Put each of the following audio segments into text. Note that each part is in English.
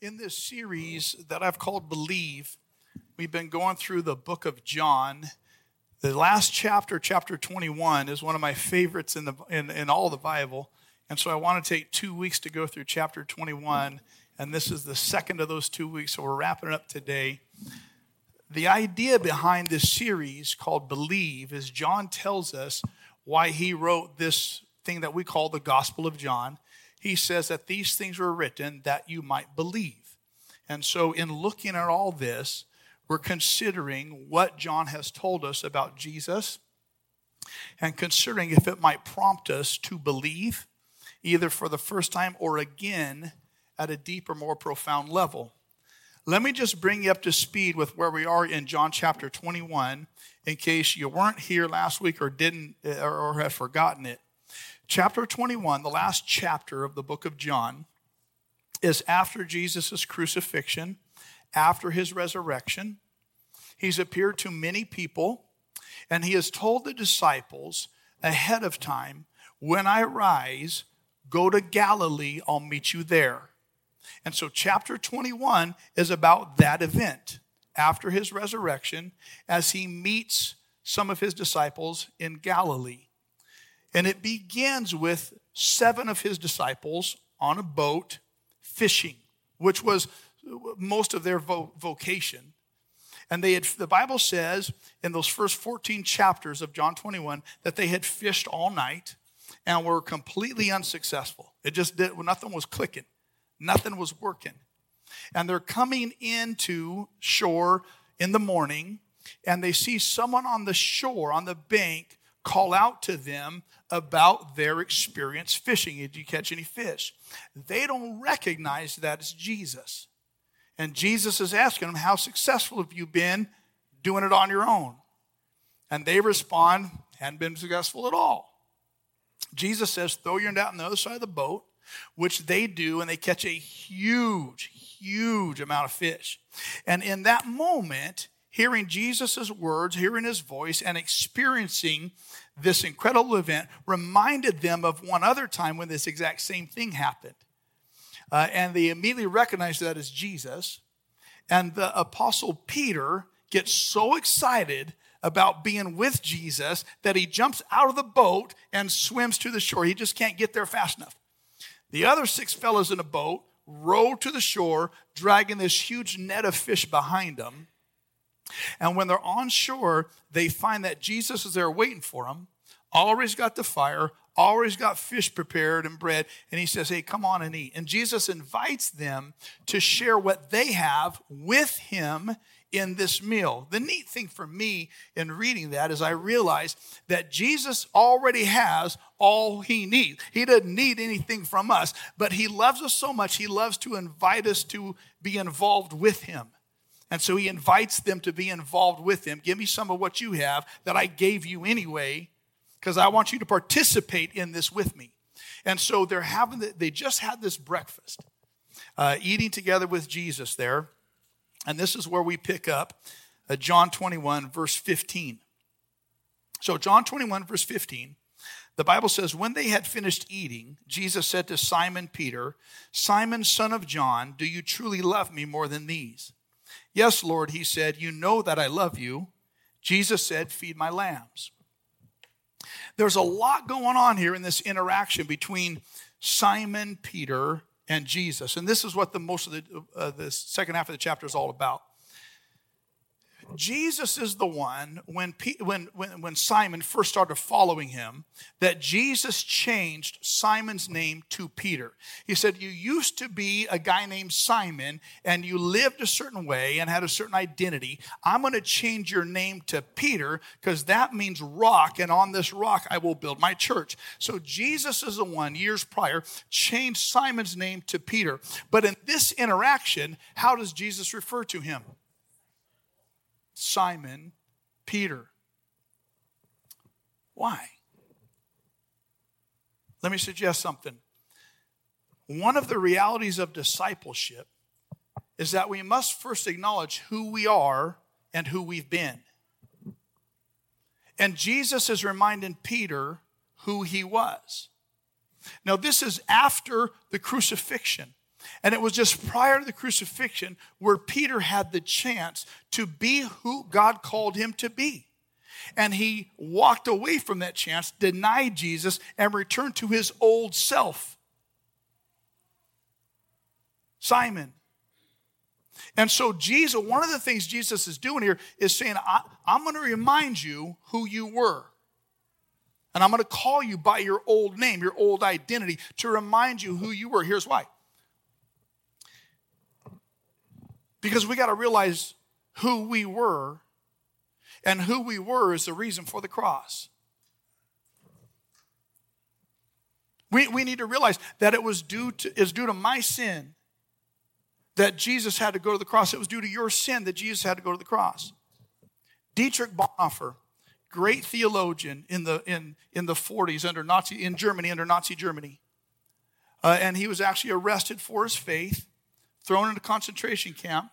in this series that I've called Believe, we've been going through the book of John. The last chapter, chapter 21, is one of my favorites in, the, in, in all the Bible. And so I want to take two weeks to go through chapter 21. And this is the second of those two weeks. So we're wrapping up today. The idea behind this series called Believe is John tells us why he wrote this thing that we call the Gospel of John he says that these things were written that you might believe. And so, in looking at all this, we're considering what John has told us about Jesus and considering if it might prompt us to believe, either for the first time or again at a deeper, more profound level. Let me just bring you up to speed with where we are in John chapter 21 in case you weren't here last week or didn't or have forgotten it. Chapter 21, the last chapter of the book of John, is after Jesus' crucifixion, after his resurrection. He's appeared to many people, and he has told the disciples ahead of time when I rise, go to Galilee, I'll meet you there. And so, chapter 21 is about that event after his resurrection as he meets some of his disciples in Galilee. And it begins with seven of his disciples on a boat fishing, which was most of their vo- vocation. And they had, the Bible says in those first 14 chapters of John 21 that they had fished all night and were completely unsuccessful. It just did, nothing was clicking, nothing was working. And they're coming into shore in the morning and they see someone on the shore, on the bank, call out to them about their experience fishing. Did you catch any fish? They don't recognize that as Jesus. And Jesus is asking them, How successful have you been doing it on your own? And they respond, Hadn't been successful at all. Jesus says, Throw your net on the other side of the boat, which they do, and they catch a huge, huge amount of fish. And in that moment, hearing Jesus' words, hearing his voice, and experiencing this incredible event reminded them of one other time when this exact same thing happened. Uh, and they immediately recognized that as Jesus. And the apostle Peter gets so excited about being with Jesus that he jumps out of the boat and swims to the shore. He just can't get there fast enough. The other six fellows in a boat row to the shore, dragging this huge net of fish behind them. And when they're on shore, they find that Jesus is there waiting for them, always got the fire, always got fish prepared and bread. And he says, Hey, come on and eat. And Jesus invites them to share what they have with him in this meal. The neat thing for me in reading that is I realize that Jesus already has all he needs. He doesn't need anything from us, but he loves us so much, he loves to invite us to be involved with him. And so he invites them to be involved with him. Give me some of what you have that I gave you anyway, because I want you to participate in this with me. And so they're having, the, they just had this breakfast, uh, eating together with Jesus there. And this is where we pick up uh, John 21, verse 15. So, John 21, verse 15, the Bible says, When they had finished eating, Jesus said to Simon Peter, Simon, son of John, do you truly love me more than these? Yes, Lord, he said, You know that I love you. Jesus said, Feed my lambs. There's a lot going on here in this interaction between Simon, Peter, and Jesus. And this is what the most of the, uh, the second half of the chapter is all about. Jesus is the one, when, when, when, when Simon first started following him, that Jesus changed Simon's name to Peter. He said, You used to be a guy named Simon, and you lived a certain way and had a certain identity. I'm going to change your name to Peter because that means rock, and on this rock I will build my church. So Jesus is the one, years prior, changed Simon's name to Peter. But in this interaction, how does Jesus refer to him? Simon Peter. Why? Let me suggest something. One of the realities of discipleship is that we must first acknowledge who we are and who we've been. And Jesus is reminding Peter who he was. Now, this is after the crucifixion. And it was just prior to the crucifixion where Peter had the chance to be who God called him to be. And he walked away from that chance, denied Jesus, and returned to his old self. Simon. And so, Jesus, one of the things Jesus is doing here is saying, I, am going to remind you who you were. And I'm going to call you by your old name, your old identity, to remind you who you were. Here's why. Because we got to realize who we were, and who we were is the reason for the cross. We, we need to realize that it was due to, is due to my sin that Jesus had to go to the cross. It was due to your sin that Jesus had to go to the cross. Dietrich Bonhoeffer great theologian in the, in, in the 40s under Nazi, in Germany, under Nazi Germany. Uh, and he was actually arrested for his faith, thrown in a concentration camp,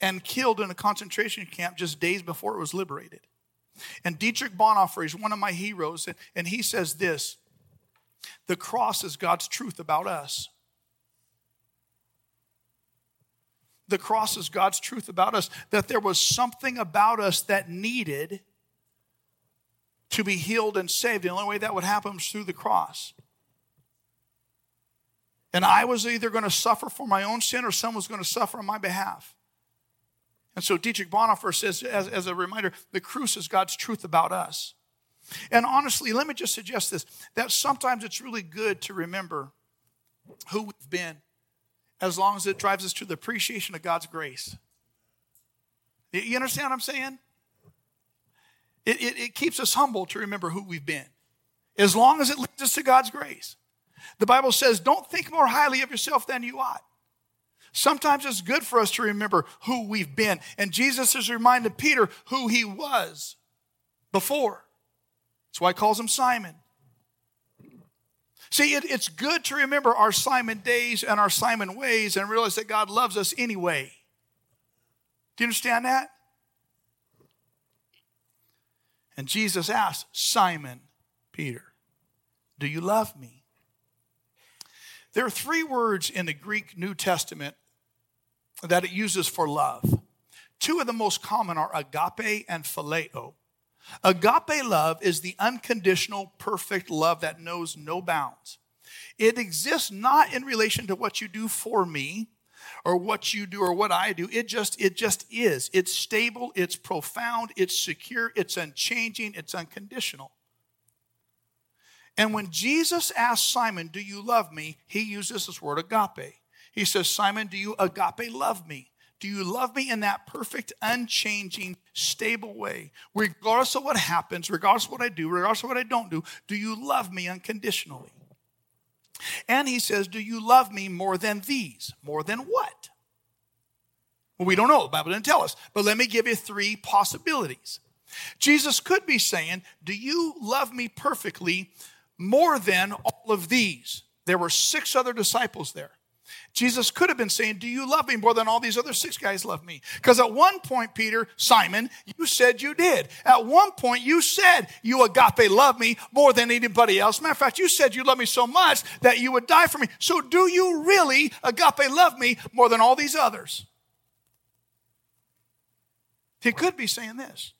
and killed in a concentration camp just days before it was liberated. And Dietrich Bonhoeffer is one of my heroes, and, he says this The cross is God's truth about us. The cross is God's truth about us, that there was something about us that needed to be healed and saved. The only way that would happen was through the cross. And I was either going to suffer for my own sin or someone was going to suffer on my behalf. And so Dietrich Bonhoeffer says, as, as a reminder, the cruce is God's truth about us. And honestly, let me just suggest this that sometimes it's really good to remember who we've been as long as it drives us to the appreciation of God's grace. You understand what I'm saying? It, it, it keeps us humble to remember who we've been, as long as it leads us to God's grace. The Bible says, don't think more highly of yourself than you ought. Sometimes it's good for us to remember who we've been. And Jesus has reminded Peter who he was before. That's why he calls him Simon. See, it, it's good to remember our Simon days and our Simon ways and realize that God loves us anyway. Do you understand that? And Jesus asked Simon Peter, Do you love me? There are three words in the Greek New Testament that it uses for love. Two of the most common are agape and phileo. Agape love is the unconditional, perfect love that knows no bounds. It exists not in relation to what you do for me, or what you do or what I do. It just it just is. It's stable, it's profound, it's secure, it's unchanging, it's unconditional. And when Jesus asked Simon, "Do you love me?" he uses this word agape. He says, "Simon, do you agape love me?" Do you love me in that perfect, unchanging, stable way? Regardless of what happens, regardless of what I do, regardless of what I don't do, do you love me unconditionally? And he says, Do you love me more than these? More than what? Well, we don't know. The Bible didn't tell us. But let me give you three possibilities. Jesus could be saying, Do you love me perfectly more than all of these? There were six other disciples there. Jesus could have been saying, Do you love me more than all these other six guys love me? Because at one point, Peter, Simon, you said you did. At one point, you said you agape love me more than anybody else. Matter of fact, you said you love me so much that you would die for me. So do you really agape love me more than all these others? He could be saying this.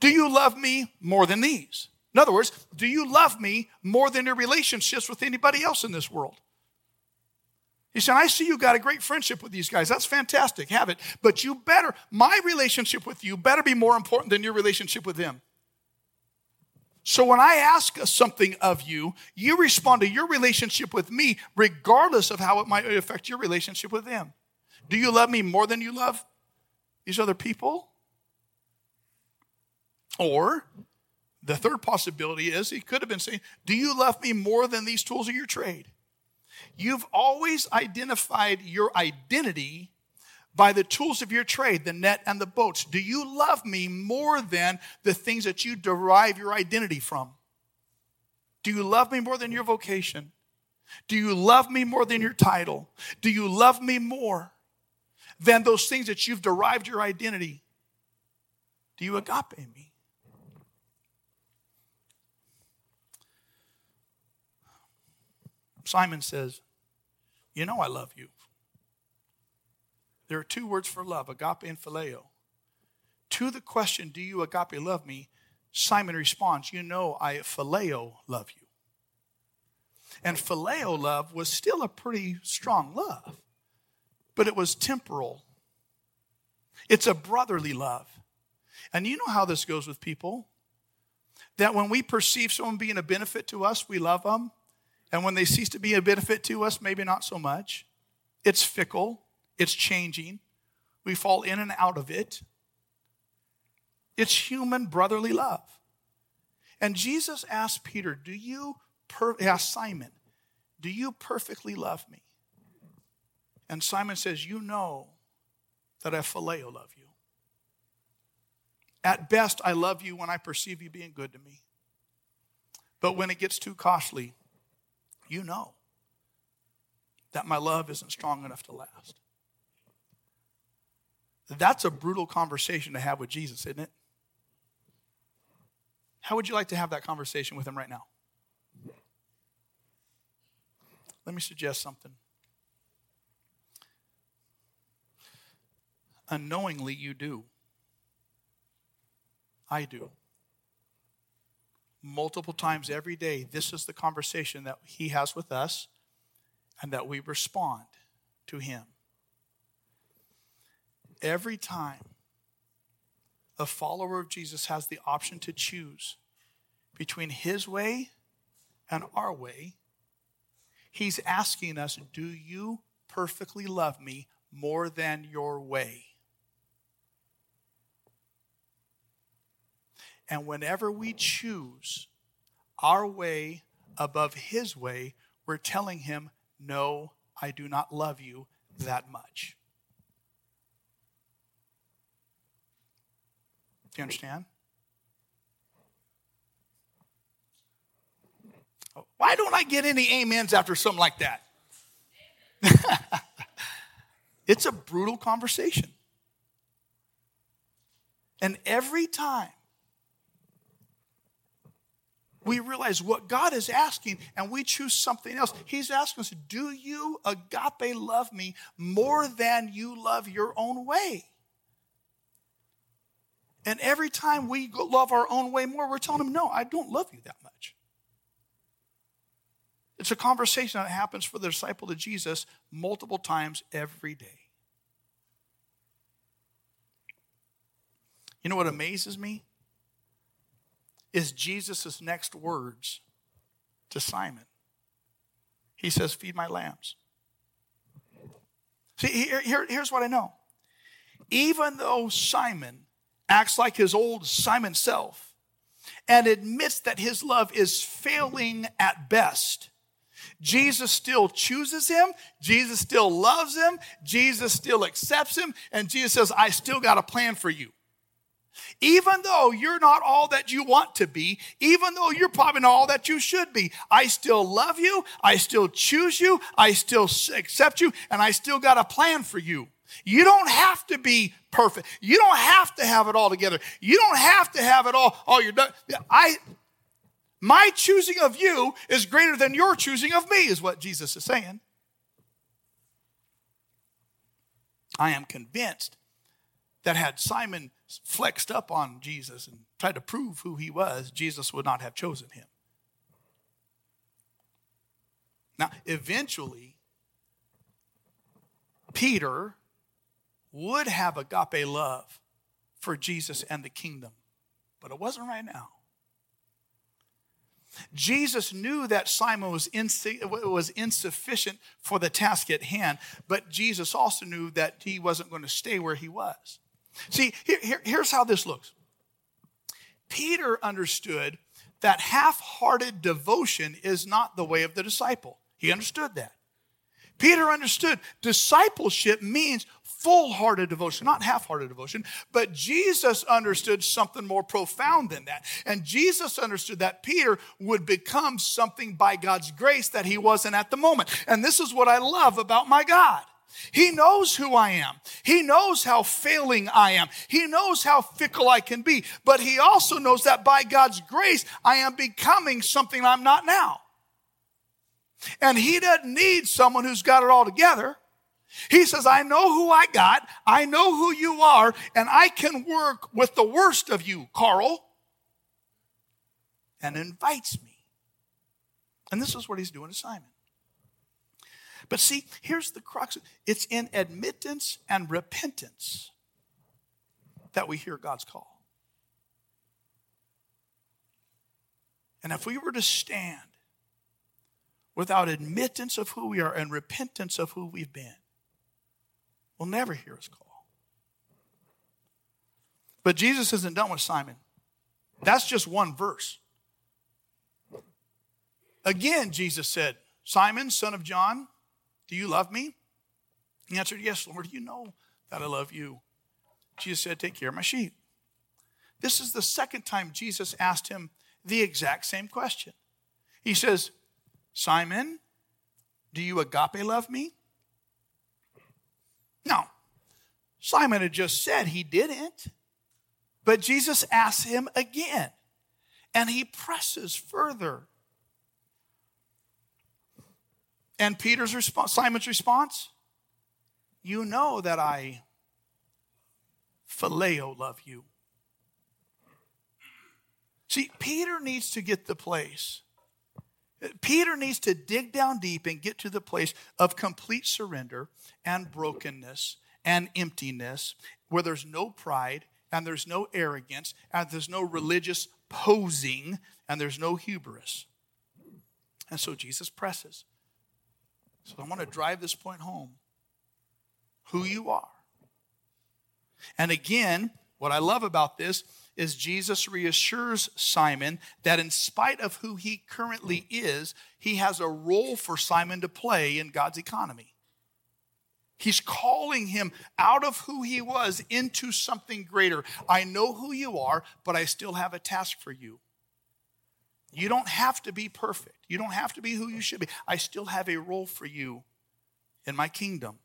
Do you love me more than these? In other words, do you love me more than your relationships with anybody else in this world? He said, I see you got a great friendship with these guys. That's fantastic. Have it. But you better, my relationship with you better be more important than your relationship with them. So when I ask something of you, you respond to your relationship with me, regardless of how it might affect your relationship with them. Do you love me more than you love these other people? Or the third possibility is he could have been saying, Do you love me more than these tools of your trade? You've always identified your identity by the tools of your trade, the net and the boats. Do you love me more than the things that you derive your identity from? Do you love me more than your vocation? Do you love me more than your title? Do you love me more than those things that you've derived your identity? Do you agape me? Simon says, You know I love you. There are two words for love agape and phileo. To the question, Do you agape love me? Simon responds, You know I phileo love you. And phileo love was still a pretty strong love, but it was temporal. It's a brotherly love. And you know how this goes with people that when we perceive someone being a benefit to us, we love them. And when they cease to be a benefit to us, maybe not so much. It's fickle, it's changing. We fall in and out of it. It's human brotherly love. And Jesus asked Peter, Do you, per- asked Simon, do you perfectly love me? And Simon says, You know that I phileo love you. At best, I love you when I perceive you being good to me. But when it gets too costly, you know that my love isn't strong enough to last. That's a brutal conversation to have with Jesus, isn't it? How would you like to have that conversation with him right now? Let me suggest something. Unknowingly, you do. I do. Multiple times every day, this is the conversation that he has with us and that we respond to him. Every time a follower of Jesus has the option to choose between his way and our way, he's asking us, Do you perfectly love me more than your way? And whenever we choose our way above his way, we're telling him, No, I do not love you that much. Do you understand? Why don't I get any amens after something like that? it's a brutal conversation. And every time we realize what God is asking and we choose something else. He's asking us, Do you agape love me more than you love your own way? And every time we love our own way more, we're telling him, No, I don't love you that much. It's a conversation that happens for the disciple of Jesus multiple times every day. You know what amazes me? Is Jesus' next words to Simon. He says, Feed my lambs. See, here, here, here's what I know. Even though Simon acts like his old Simon self and admits that his love is failing at best, Jesus still chooses him. Jesus still loves him. Jesus still accepts him. And Jesus says, I still got a plan for you. Even though you're not all that you want to be, even though you're probably not all that you should be, I still love you. I still choose you. I still accept you. And I still got a plan for you. You don't have to be perfect. You don't have to have it all together. You don't have to have it all, all you're done. I, my choosing of you is greater than your choosing of me, is what Jesus is saying. I am convinced that had Simon flexed up on Jesus and tried to prove who he was, Jesus would not have chosen him. Now, eventually, Peter would have agape love for Jesus and the kingdom, but it wasn't right now. Jesus knew that Simon was, was insufficient for the task at hand, but Jesus also knew that he wasn't going to stay where he was. See, here, here, here's how this looks Peter understood that half hearted devotion is not the way of the disciple. He understood that. Peter understood discipleship means full hearted devotion, not half hearted devotion. But Jesus understood something more profound than that. And Jesus understood that Peter would become something by God's grace that he wasn't at the moment. And this is what I love about my God. He knows who I am. He knows how failing I am. He knows how fickle I can be. But he also knows that by God's grace, I am becoming something I'm not now. And he doesn't need someone who's got it all together. He says, I know who I got, I know who you are, and I can work with the worst of you, Carl. And invites me. And this is what he's doing to Simon. But see, here's the crux it's in admittance and repentance that we hear God's call. And if we were to stand without admittance of who we are and repentance of who we've been, we'll never hear his call. But Jesus isn't done with Simon. That's just one verse. Again, Jesus said, Simon, son of John, do you love me? He answered, Yes, Lord, you know that I love you. Jesus said, Take care of my sheep. This is the second time Jesus asked him the exact same question. He says, Simon, do you agape love me? No. Simon had just said he didn't. But Jesus asks him again, and he presses further. And Peter's response, Simon's response, you know that I phileo love you. See, Peter needs to get the place. Peter needs to dig down deep and get to the place of complete surrender and brokenness and emptiness where there's no pride and there's no arrogance and there's no religious posing and there's no hubris. And so Jesus presses. So I want to drive this point home who you are. And again, what I love about this is Jesus reassures Simon that in spite of who he currently is, he has a role for Simon to play in God's economy. He's calling him out of who he was into something greater. I know who you are, but I still have a task for you. You don't have to be perfect. You don't have to be who you should be. I still have a role for you in my kingdom.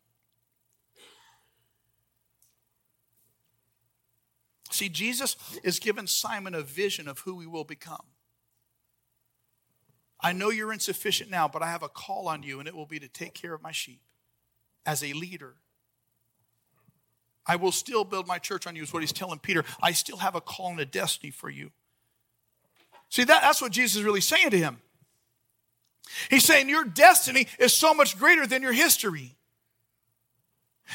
See, Jesus is giving Simon a vision of who he will become. I know you're insufficient now, but I have a call on you, and it will be to take care of my sheep as a leader. I will still build my church on you, is what he's telling Peter. I still have a call and a destiny for you. See, that, that's what Jesus is really saying to him. He's saying your destiny is so much greater than your history.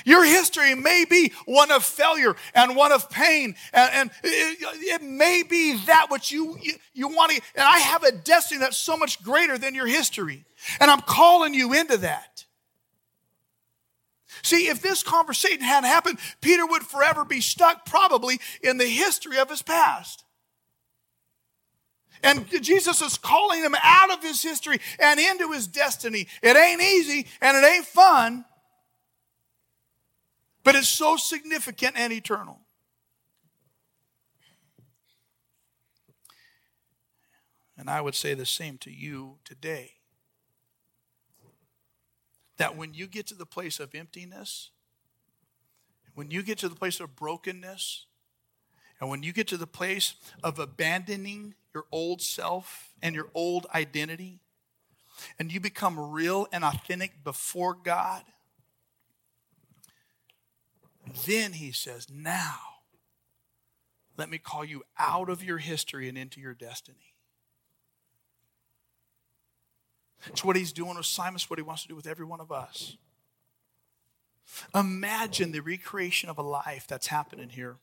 Your history may be one of failure and one of pain, and, and it, it, may be that which you, you, you want to. And I have a destiny that's so much greater than your history, and I'm calling you into that. See, if this conversation hadn't happened, Peter would forever be stuck probably in the history of his past. And Jesus is calling him out of his history and into his destiny. It ain't easy and it ain't fun, but it's so significant and eternal. And I would say the same to you today. That when you get to the place of emptiness, when you get to the place of brokenness, and when you get to the place of abandoning your old self and your old identity, and you become real and authentic before God, then he says, Now, let me call you out of your history and into your destiny. It's what he's doing with Simon, it's what he wants to do with every one of us. Imagine the recreation of a life that's happening here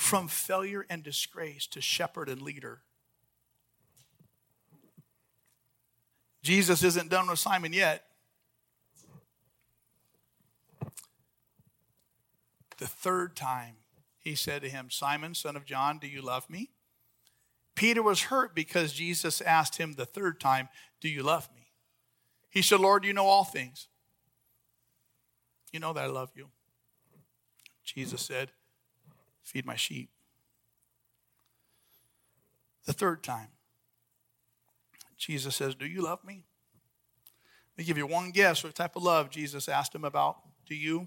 from failure and disgrace to shepherd and leader. Jesus isn't done with Simon yet. The third time he said to him, Simon, son of John, do you love me? Peter was hurt because Jesus asked him the third time, Do you love me? He said, Lord, you know all things. You know that I love you. Jesus said, Feed my sheep. The third time, Jesus says, Do you love me? Let me give you one guess what type of love Jesus asked him about. Do you?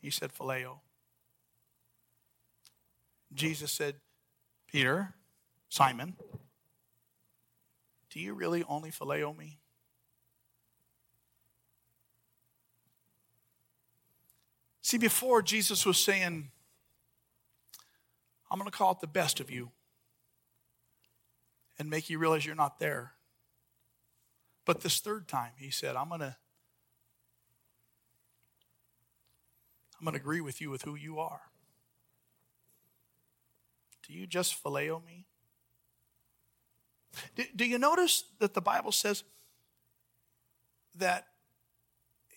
He said, Phileo. Jesus said, Peter, Simon, Do you really only phileo me? See, before Jesus was saying, I'm going to call it the best of you and make you realize you're not there. But this third time, he said, I'm going to I'm going to agree with you with who you are. Do you just phileo me? Do, do you notice that the Bible says that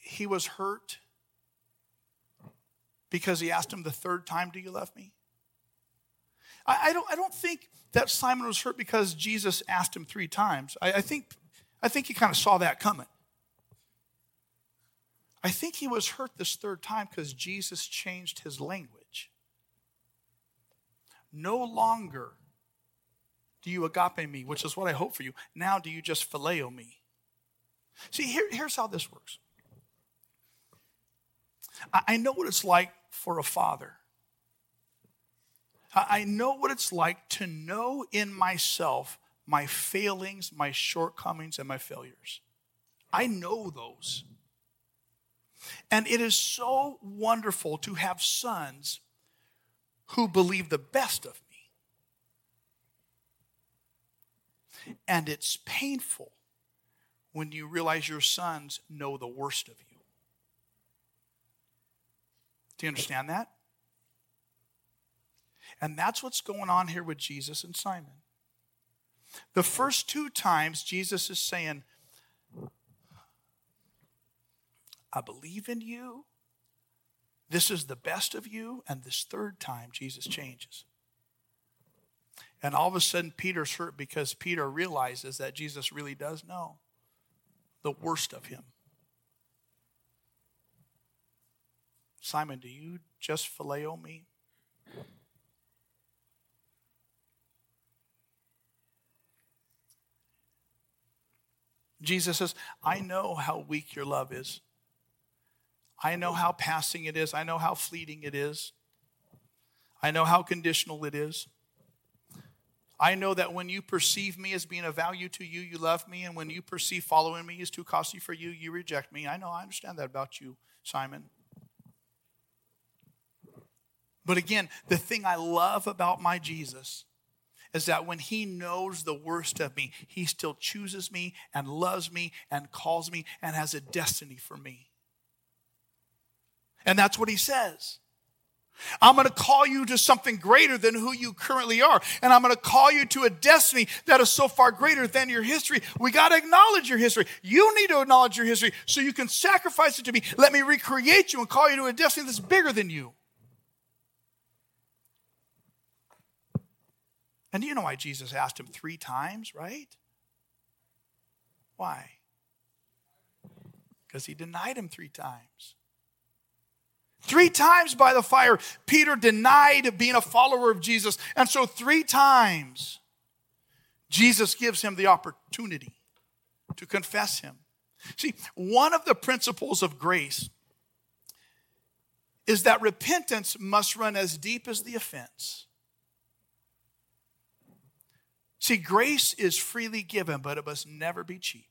he was hurt because he asked him the third time, Do you love me? I, I don't, I don't think that Simon was hurt because Jesus asked him three times. I, I think, I think he kind of saw that coming. I think he was hurt this third time because Jesus changed his language. No longer do you agape me, which is what I hope for you. Now do you just phileo me? See, here, here's how this works. I, I know what it's like for a father. I, know what it's like to know in myself my failings, my shortcomings, and my failures. I know those. And it is so wonderful to have sons who believe the best of me. And it's painful when you realize your sons know the worst of you. Do you understand that? And that's what's going on here with Jesus and Simon. The first two times, Jesus is saying, I believe in you. This is the best of you. And this third time, Jesus changes. And all of a sudden, Peter's hurt because Peter realizes that Jesus really does know the worst of him. Simon, do you just phileo me? Jesus says, I know how weak your love is. I know how passing it is. I know how fleeting it is. I know how conditional it is. I know that when you perceive me as being of value to you, you love me. And when you perceive following me is too costly for you, you reject me. I know, I understand that about you, Simon. But again, the thing I love about my Jesus is that when he knows the worst of me, he still chooses me and loves me and calls me and has a destiny for me. And that's what he says. I'm going to call you to something greater than who you currently are. And I'm going to call you to a destiny that is so far greater than your history. We got to acknowledge your history. You need to acknowledge your history so you can sacrifice it to me. Let me recreate you and call you to a destiny that's bigger than you. And do you know why Jesus asked him three times, right? Why? Because he denied him three times. Three times by the fire, Peter denied being a follower of Jesus. And so, three times, Jesus gives him the opportunity to confess him. See, one of the principles of grace is that repentance must run as deep as the offense. See, grace is freely given, but it must never be cheap.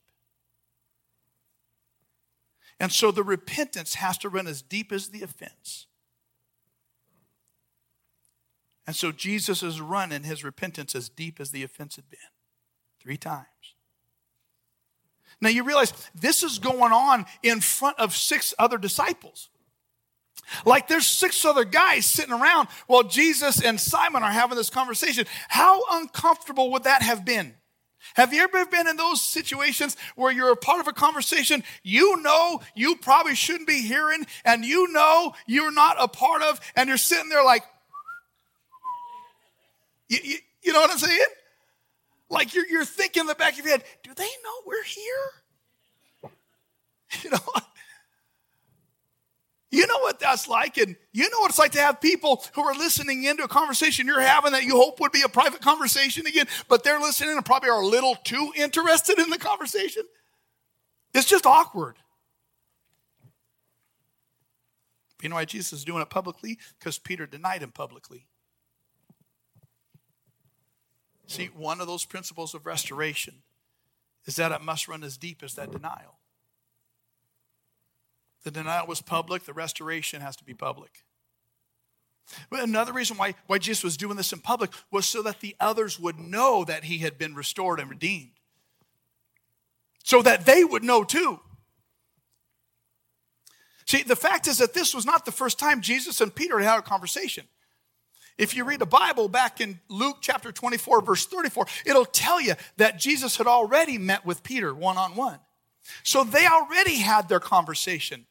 And so the repentance has to run as deep as the offense. And so Jesus is running his repentance as deep as the offense had been three times. Now you realize this is going on in front of six other disciples. Like there's six other guys sitting around while Jesus and Simon are having this conversation. How uncomfortable would that have been? Have you ever been in those situations where you're a part of a conversation you know you probably shouldn't be hearing and you know you're not a part of, and you're sitting there like, you, you, you know what I'm saying? Like you're, you're thinking in the back of your head, do they know we're here? You know, you know what that's like, and you know what it's like to have people who are listening into a conversation you're having that you hope would be a private conversation again, but they're listening and probably are a little too interested in the conversation. It's just awkward. You know why Jesus is doing it publicly? Because Peter denied him publicly. See, one of those principles of restoration is that it must run as deep as that denial. The denial was public, the restoration has to be public. But another reason why, why Jesus was doing this in public was so that the others would know that he had been restored and redeemed. So that they would know too. See, the fact is that this was not the first time Jesus and Peter had had a conversation. If you read the Bible back in Luke chapter 24, verse 34, it'll tell you that Jesus had already met with Peter one on one. So they already had their conversation.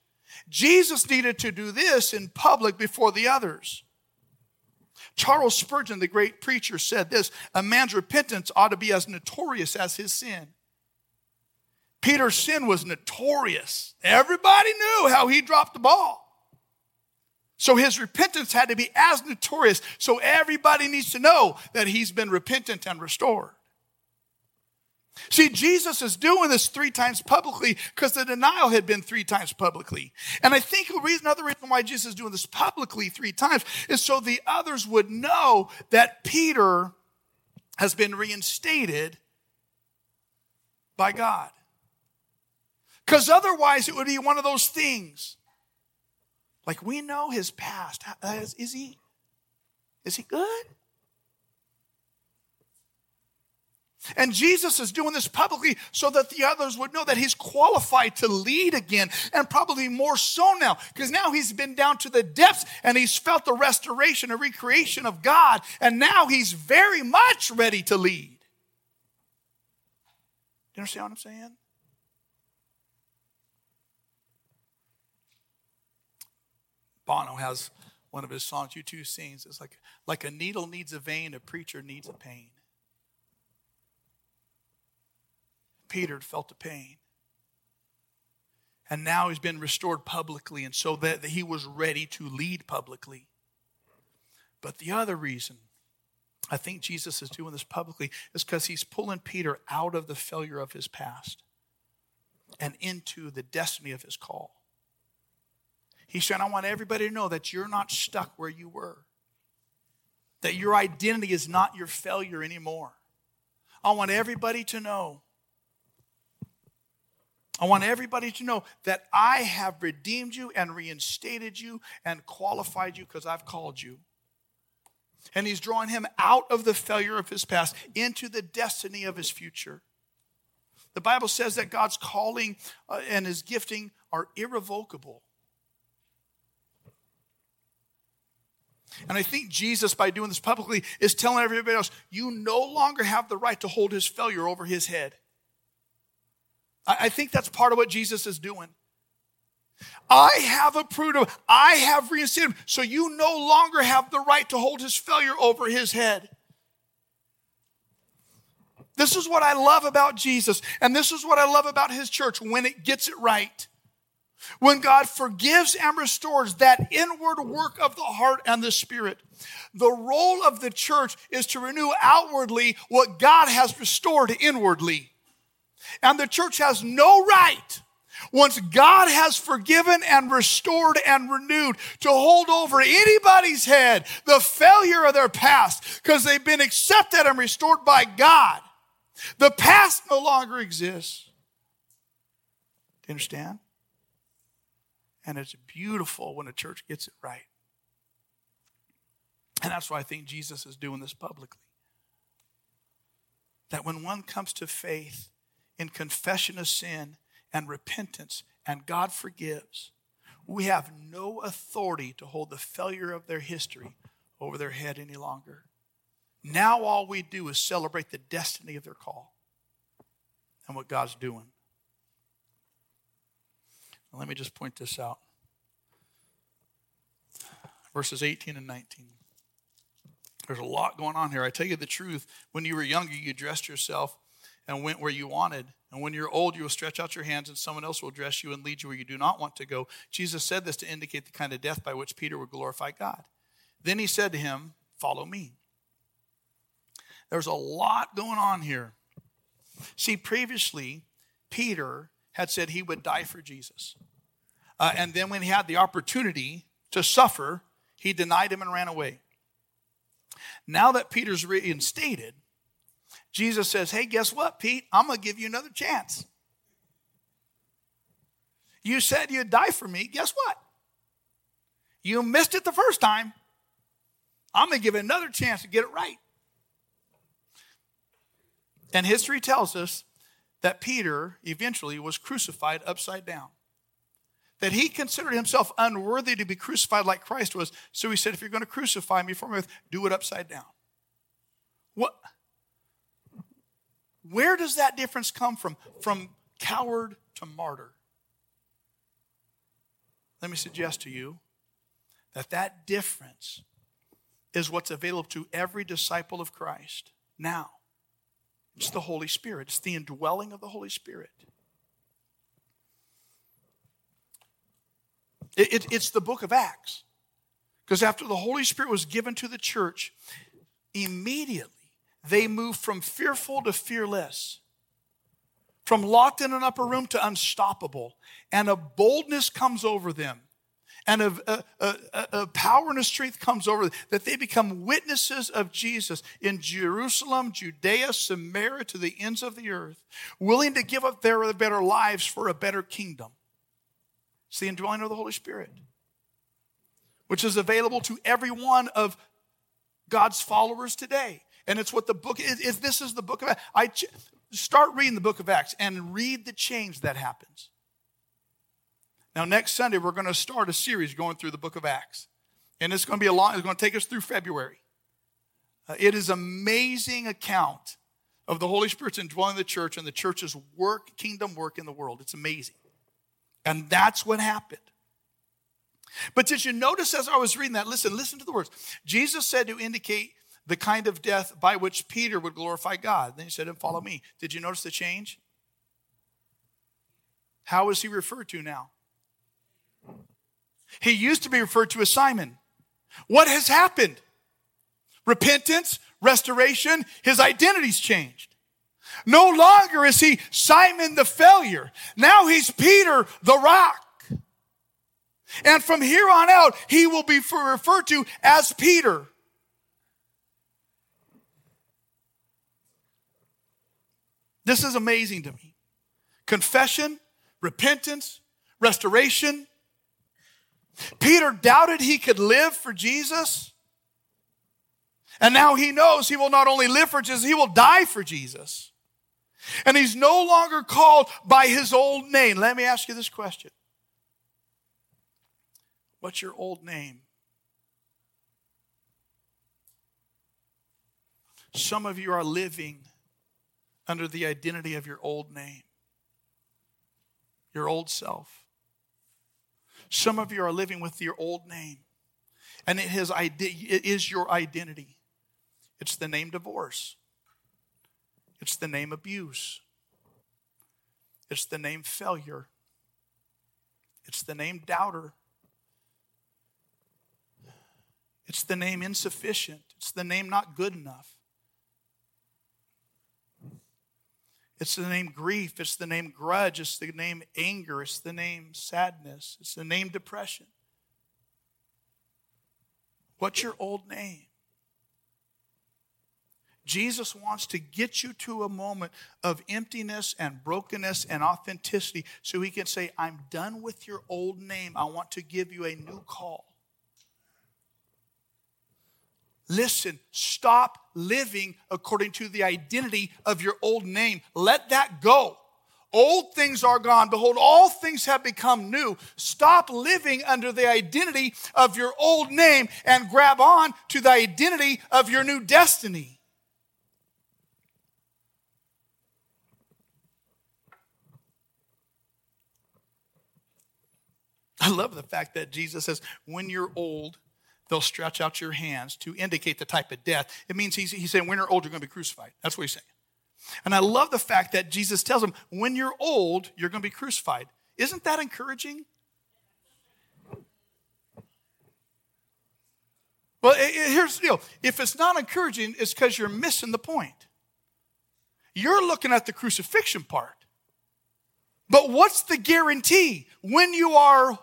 Jesus needed to do this in public before the others. Charles Spurgeon, the great preacher, said this A man's repentance ought to be as notorious as his sin. Peter's sin was notorious. Everybody knew how he dropped the ball. So his repentance had to be as notorious. So everybody needs to know that he's been repentant and restored. See, Jesus is doing this three times publicly because the denial had been three times publicly. And I think reason, another reason why Jesus is doing this publicly three times is so the others would know that Peter has been reinstated by God. Because otherwise, it would be one of those things. Like we know his past. Is, is he? Is he good? And Jesus is doing this publicly so that the others would know that he's qualified to lead again, and probably more so now, because now he's been down to the depths and he's felt the restoration and recreation of God, and now he's very much ready to lead. Do you understand what I'm saying? Bono has one of his songs, U2 sings, it's like, like a needle needs a vein, a preacher needs a pain. Peter felt the pain. And now he's been restored publicly, and so that he was ready to lead publicly. But the other reason I think Jesus is doing this publicly is because he's pulling Peter out of the failure of his past and into the destiny of his call. He's saying, I want everybody to know that you're not stuck where you were, that your identity is not your failure anymore. I want everybody to know I want everybody to know that I have redeemed you and reinstated you and qualified you because I've called you. And he's drawing him out of the failure of his past into the destiny of his future. The Bible says that God's calling uh, and his gifting are irrevocable. And I think Jesus, by doing this publicly, is telling everybody else, you no longer have the right to hold his failure over his head. I think that's part of what Jesus is doing. I have approved of, I have reinstated him. So you no longer have the right to hold his failure over his head. This is what I love about Jesus, and this is what I love about his church when it gets it right. When God forgives and restores that inward work of the heart and the spirit, the role of the church is to renew outwardly what God has restored inwardly. And the church has no right, once God has forgiven and restored and renewed, to hold over anybody's head the failure of their past because they've been accepted and restored by God. The past no longer exists. Do you understand? And it's beautiful when a church gets it right. And that's why I think Jesus is doing this publicly. That when one comes to faith, in confession of sin and repentance, and God forgives, we have no authority to hold the failure of their history over their head any longer. Now, all we do is celebrate the destiny of their call and what God's doing. let me just point this out verses 18 and 19. There's a lot going on here. I tell you the truth, when you were younger, you dressed yourself and went where you wanted. And when you're old, you will stretch out your hands, and someone else will dress you and lead you where you do not want to go. Jesus said this to indicate the kind of death by which Peter would glorify God. Then he said to him, Follow me. There's a lot going on here. See, previously, Peter had said he would die for Jesus. Uh, and then when he had the opportunity to suffer, he denied him and ran away. Now that Peter's reinstated, Jesus says, Hey, guess what, Pete? I'm going to give you another chance. You said you'd die for me. Guess what? You missed it the first time. I'm going to give it another chance to get it right. And history tells us that Peter eventually was crucified upside down. That he considered himself unworthy to be crucified like Christ was. So he said, If you're going to crucify me for me, do it upside down. What? Where does that difference come from? From coward to martyr. Let me suggest to you that that difference is what's available to every disciple of Christ now. It's the Holy Spirit, it's the indwelling of the Holy Spirit. It, it, it's the book of Acts. Because after the Holy Spirit was given to the church, immediately they move from fearful to fearless, from locked in an upper room to unstoppable. And a boldness comes over them and a, a, a, a, power and a strength comes over them, that they become witnesses of Jesus in Jerusalem, Judea, Samaria, to the ends of the earth, willing to give up their better lives for a better kingdom. It's the indwelling of the Holy Spirit, which is available to every one of God's followers today. And it's what the book is. This is the book of Acts. I start reading the book of Acts and read the change that happens. Now, next Sunday, we're going to start a series going through the book of Acts. And it's going to be a long, it's going to take us through February. Uh, it is amazing account of the Holy Spirit's indwelling the church and the church's work, kingdom work in the world. It's amazing. And that's what happened. But did you notice as I was reading that? Listen, listen to the words. Jesus said to indicate the kind of death by which Peter would glorify God. Then he said, and follow me. Did you notice the change? How is he referred to now? He used to be referred to as Simon. What has happened? Repentance, restoration, his identity's changed. No longer is he Simon the failure. Now he's Peter the rock. And from here on out, he will be referred to as Peter. This is amazing to me. Confession, repentance, restoration, Peter doubted he could live for Jesus. And now he knows he will not only live for Jesus, he will die for Jesus. And he's no longer called by his old name. Let me ask you this question What's your old name? Some of you are living under the identity of your old name, your old self. Some of you are living with your old name, and it, has, it is your identity. It's the name divorce, it's the name abuse, it's the name failure, it's the name doubter. It's the name insufficient. It's the name not good enough. It's the name grief. It's the name grudge. It's the name anger. It's the name sadness. It's the name depression. What's your old name? Jesus wants to get you to a moment of emptiness and brokenness and authenticity so he can say, I'm done with your old name. I want to give you a new call. Listen, stop living according to the identity of your old name. Let that go. Old things are gone. Behold, all things have become new. Stop living under the identity of your old name and grab on to the identity of your new destiny. I love the fact that Jesus says, when you're old, they'll stretch out your hands to indicate the type of death. It means he's, he's saying, when you're old, you're going to be crucified. That's what he's saying. And I love the fact that Jesus tells them, when you're old, you're going to be crucified. Isn't that encouraging? Well, here's the deal. If it's not encouraging, it's because you're missing the point. You're looking at the crucifixion part. But what's the guarantee when you are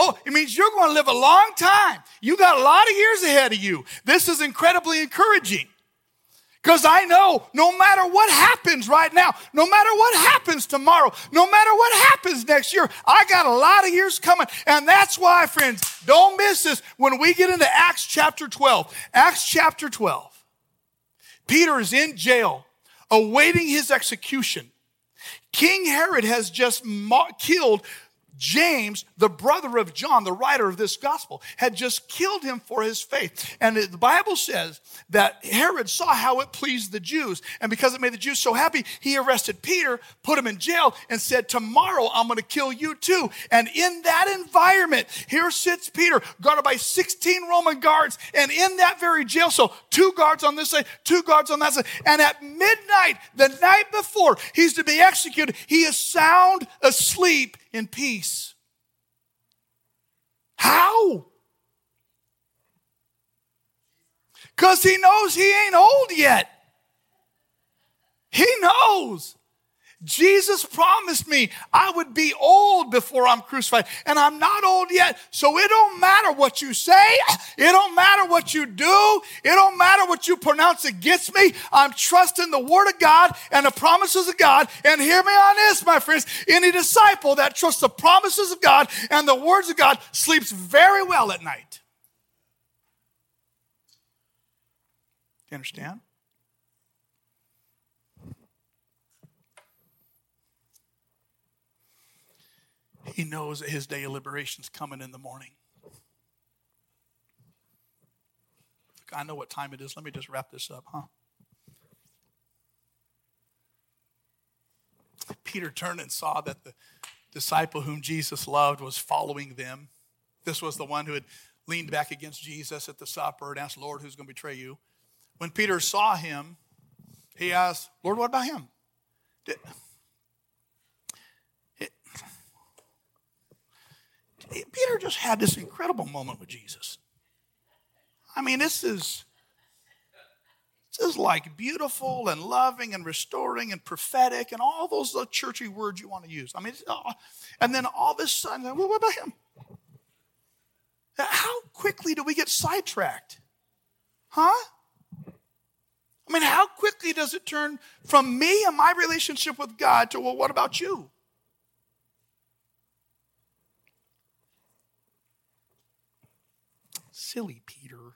Oh, it means you're going to live a long time. You got a lot of years ahead of you. This is incredibly encouraging. Because I know no matter what happens right now, no matter what happens tomorrow, no matter what happens next year, I got a lot of years coming. And that's why, friends, don't miss this when we get into Acts chapter 12. Acts chapter 12. Peter is in jail awaiting his execution. King Herod has just killed James, the brother of John, the writer of this gospel, had just killed him for his faith. And the Bible says that Herod saw how it pleased the Jews. And because it made the Jews so happy, he arrested Peter, put him in jail, and said, Tomorrow I'm going to kill you too. And in that environment, here sits Peter, guarded by 16 Roman guards. And in that very jail so two guards on this side, two guards on that side. And at midnight, the night before he's to be executed, he is sound asleep in peace. How? Because he knows he ain't old yet. He knows. Jesus promised me I would be old before I'm crucified, and I'm not old yet. So it don't matter what you say. It don't matter what you do. It don't matter what you pronounce against me. I'm trusting the word of God and the promises of God. And hear me on this, my friends. Any disciple that trusts the promises of God and the words of God sleeps very well at night. Do you understand? He knows that his day of liberation is coming in the morning. I know what time it is. Let me just wrap this up, huh? Peter turned and saw that the disciple whom Jesus loved was following them. This was the one who had leaned back against Jesus at the supper and asked, Lord, who's going to betray you? When Peter saw him, he asked, Lord, what about him? Did, Peter just had this incredible moment with Jesus. I mean, this is this is like beautiful and loving and restoring and prophetic and all those churchy words you want to use. I mean, uh, and then all of a sudden, well, what about him? How quickly do we get sidetracked? Huh? I mean, how quickly does it turn from me and my relationship with God to, well, what about you? Silly, Peter.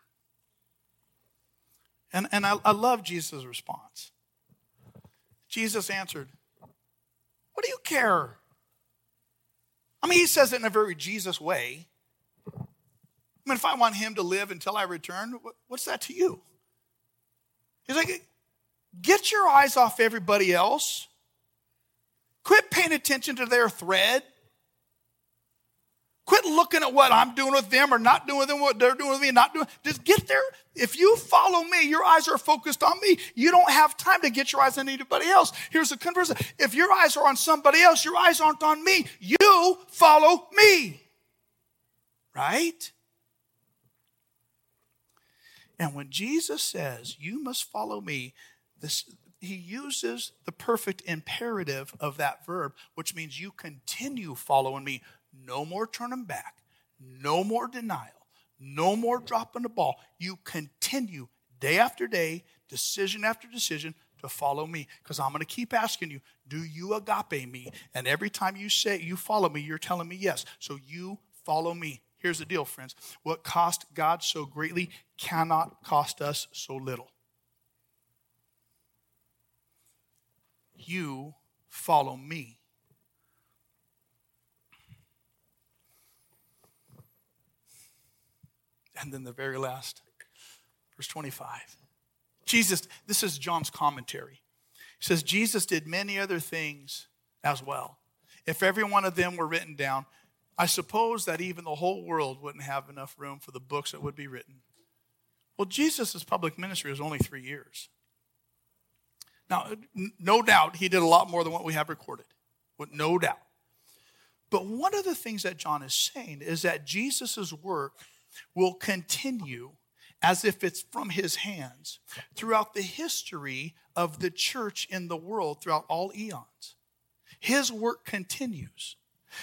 And, and I, I love Jesus' response. Jesus answered, What do you care? I mean, he says it in a very Jesus way. I mean, if I want him to live until I return, what's that to you? He's like, get your eyes off everybody else. Quit paying attention to their thread. Quit looking at what I'm doing with them or not doing with them, what they're doing with me, not doing. Just get there. If you follow me, your eyes are focused on me. You don't have time to get your eyes on anybody else. Here's the converse. If your eyes are on somebody else, your eyes aren't on me. You follow me. Right? And when Jesus says, You must follow me, this, he uses the perfect imperative of that verb, which means you continue following me no more turning back, no more denial, no more dropping the ball. You continue day after day, decision after decision to follow me because I'm going to keep asking you, do you agape me? And every time you say you follow me, you're telling me yes. So you follow me. Here's the deal, friends. What cost God so greatly cannot cost us so little. You follow me. And then the very last, verse 25. Jesus, this is John's commentary. He says, Jesus did many other things as well. If every one of them were written down, I suppose that even the whole world wouldn't have enough room for the books that would be written. Well, Jesus' public ministry was only three years. Now, no doubt he did a lot more than what we have recorded. No doubt. But one of the things that John is saying is that Jesus' work will continue as if it's from his hands throughout the history of the church in the world throughout all eons. His work continues.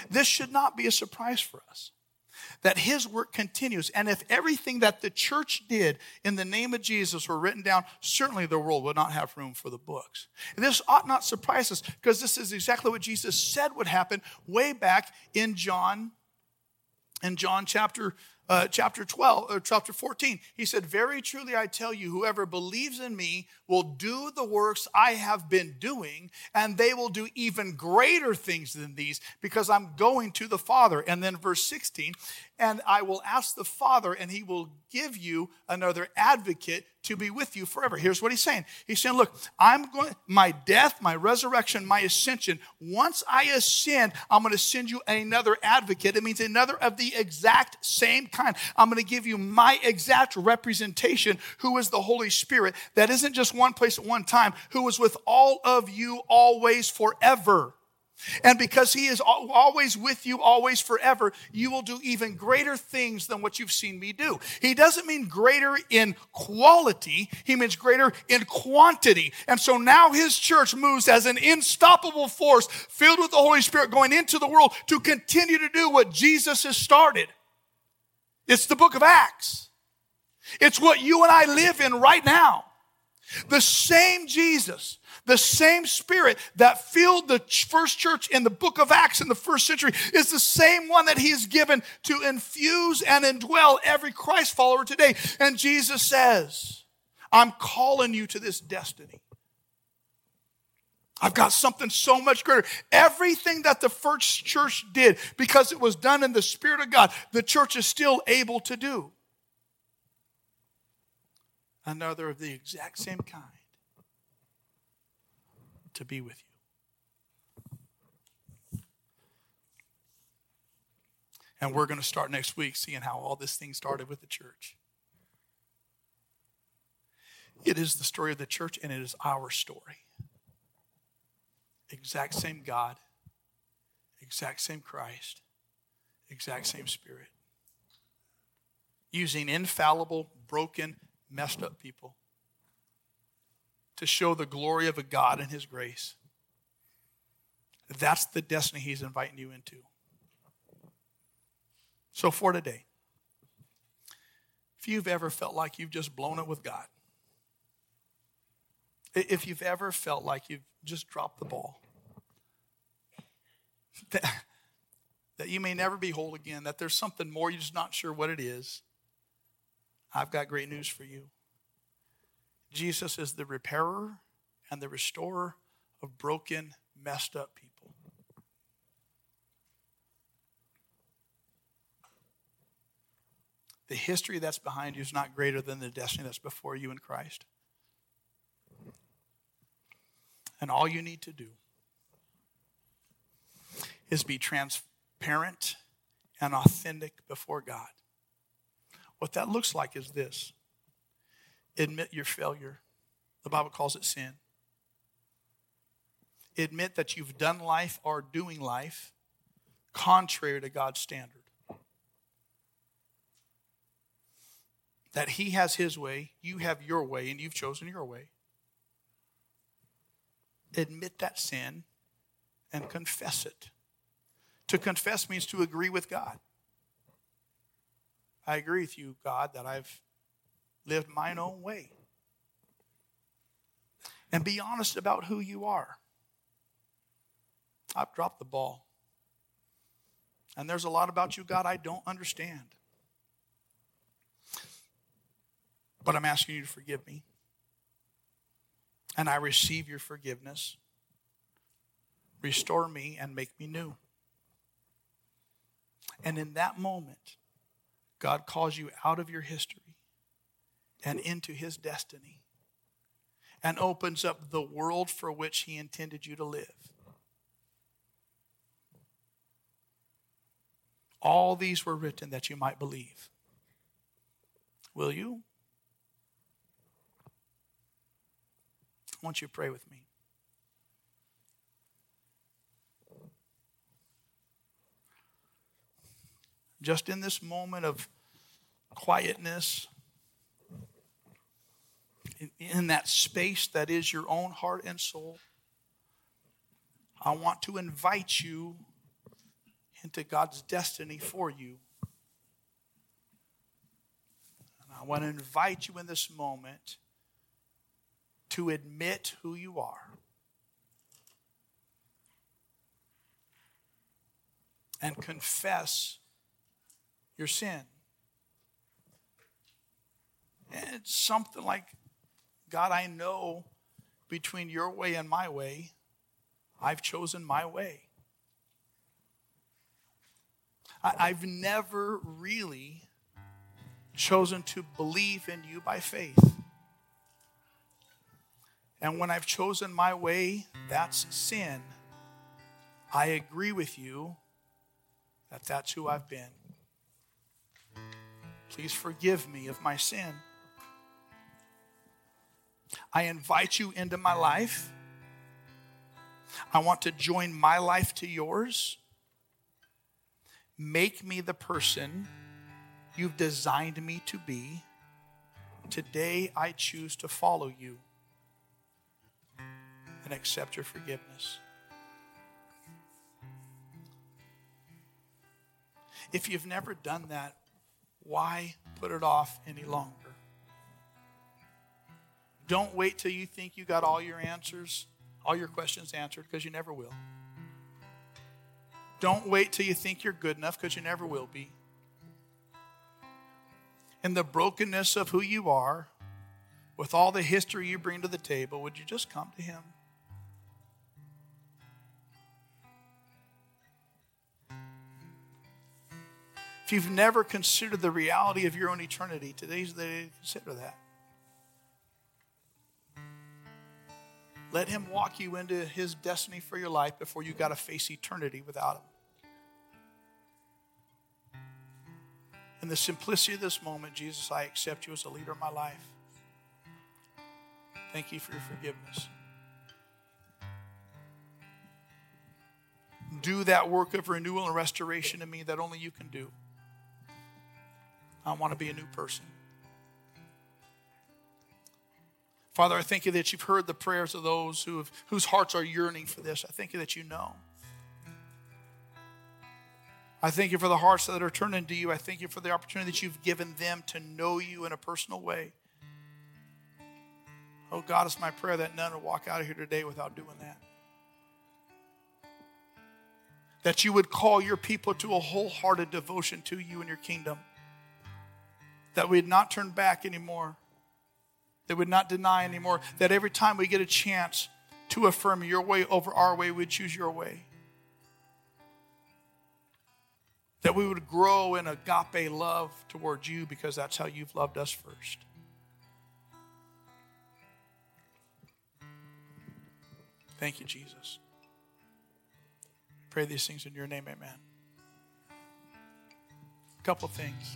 This should not be a surprise for us. that his work continues. And if everything that the church did in the name of Jesus were written down, certainly the world would not have room for the books. And this ought not surprise us because this is exactly what Jesus said would happen way back in John, in John chapter uh, chapter 12 or chapter 14 he said very truly i tell you whoever believes in me will do the works i have been doing and they will do even greater things than these because i'm going to the father. And then verse 16 and I will ask the Father, and he will give you another advocate to be with you forever. Here's what he's saying. He's saying, Look, I'm going, my death, my resurrection, my ascension, once I ascend, I'm going to send you another advocate. It means another of the exact same kind. I'm going to give you my exact representation, who is the Holy Spirit, that isn't just one place at one time, who is with all of you always forever. And because he is always with you, always forever, you will do even greater things than what you've seen me do. He doesn't mean greater in quality, he means greater in quantity. And so now his church moves as an unstoppable force filled with the Holy Spirit going into the world to continue to do what Jesus has started. It's the book of Acts. It's what you and I live in right now. The same Jesus the same spirit that filled the first church in the book of Acts in the first century is the same one that he has given to infuse and indwell every Christ follower today. And Jesus says, I'm calling you to this destiny. I've got something so much greater. Everything that the first church did, because it was done in the Spirit of God, the church is still able to do. Another of the exact same kind to be with you. And we're going to start next week seeing how all this thing started with the church. It is the story of the church and it is our story. Exact same God, exact same Christ, exact same Spirit. Using infallible, broken, messed up people to show the glory of a God and His grace. That's the destiny He's inviting you into. So, for today, if you've ever felt like you've just blown it with God, if you've ever felt like you've just dropped the ball, that, that you may never be whole again, that there's something more, you're just not sure what it is, I've got great news for you. Jesus is the repairer and the restorer of broken, messed up people. The history that's behind you is not greater than the destiny that's before you in Christ. And all you need to do is be transparent and authentic before God. What that looks like is this admit your failure. The Bible calls it sin. Admit that you've done life or doing life contrary to God's standard. That He has His way, you have your way, and you've chosen your way. Admit that sin and confess it. To confess means to agree with God. I agree with you, God, that I've lived mine own way. And be honest about who you are. I've dropped the ball. And there's a lot about you, God, I don't understand. But I'm asking you to forgive me. And I receive your forgiveness. Restore me and make me new. And in that moment, God calls you out of your history and into his destiny and opens up the world for which he intended you to live. All these were written that you might believe. Will you? I want you to pray with me. Just in this moment of quietness, in that space that is your own heart and soul, I want to invite you into God's destiny for you I want to invite you in this moment to admit who you are. And confess your sin. And it's something like, God, I know between your way and my way, I've chosen my way. I've never really chosen to believe in you by faith. And when I've chosen my way, that's sin. I agree with you that that's who I've been. Please forgive me of my sin. I invite you into my life. I want to join my life to yours. Make me the person you've designed me to be. Today I choose to follow you and accept your forgiveness. If you've never done that, why put it off any longer? Don't wait till you think you got all your answers, all your questions answered, because you never will. Don't wait till you think you're good enough, because you never will be. In the brokenness of who you are, with all the history you bring to the table, would you just come to Him? If you've never considered the reality of your own eternity, today's the day to consider that. Let Him walk you into His destiny for your life before you've got to face eternity without Him. In the simplicity of this moment, Jesus, I accept you as the leader of my life. Thank you for your forgiveness. Do that work of renewal and restoration in me that only you can do. I want to be a new person. Father, I thank you that you've heard the prayers of those who have, whose hearts are yearning for this. I thank you that you know. I thank you for the hearts that are turning to you. I thank you for the opportunity that you've given them to know you in a personal way. Oh God, it's my prayer that none will walk out of here today without doing that. That you would call your people to a wholehearted devotion to you and your kingdom that we'd not turn back anymore, that we'd not deny anymore, that every time we get a chance to affirm your way over our way, we'd choose your way. That we would grow in agape love towards you because that's how you've loved us first. Thank you, Jesus. Pray these things in your name, amen. A couple things.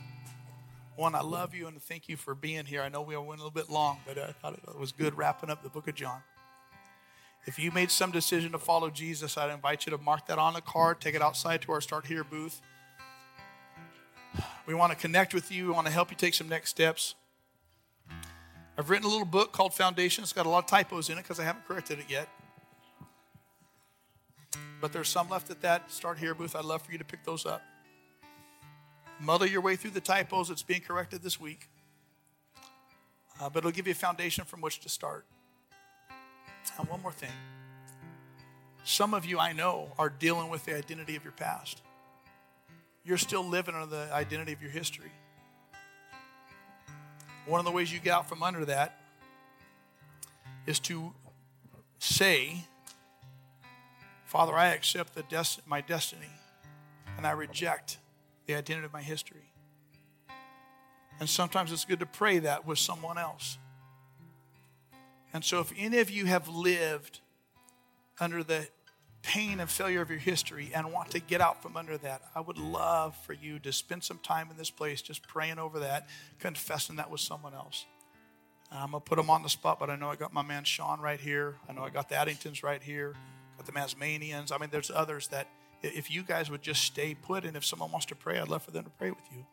One, I love you and thank you for being here. I know we went a little bit long, but I thought it was good wrapping up the book of John. If you made some decision to follow Jesus, I'd invite you to mark that on a card, take it outside to our Start Here booth. We want to connect with you. We want to help you take some next steps. I've written a little book called Foundation. It's got a lot of typos in it because I haven't corrected it yet. But there's some left at that Start Here booth. I'd love for you to pick those up. Muddle your way through the typos that's being corrected this week. Uh, but it'll give you a foundation from which to start. And one more thing. Some of you I know are dealing with the identity of your past. You're still living under the identity of your history. One of the ways you get out from under that is to say, Father, I accept the my destiny and I reject the identity of my history. And sometimes it's good to pray that with someone else. And so, if any of you have lived under the pain and failure of your history and want to get out from under that, I would love for you to spend some time in this place just praying over that, confessing that with someone else. I'm going to put them on the spot, but I know I got my man Sean right here. I know I got the Addingtons right here, got the Masmanians. I mean, there's others that if you guys would just stay put, and if someone wants to pray, I'd love for them to pray with you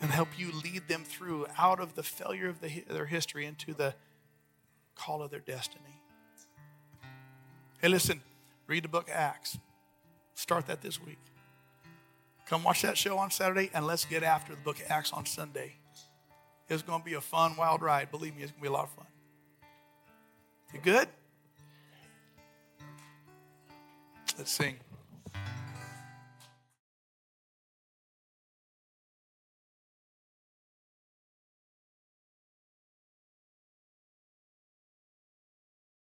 and help you lead them through out of the failure of the, their history into the call of their destiny. Hey, listen, read the book Acts. Start that this week. Come watch that show on Saturday, and let's get after the book Acts on Sunday. It's going to be a fun, wild ride. Believe me, it's going to be a lot of fun. You good? Let's sing.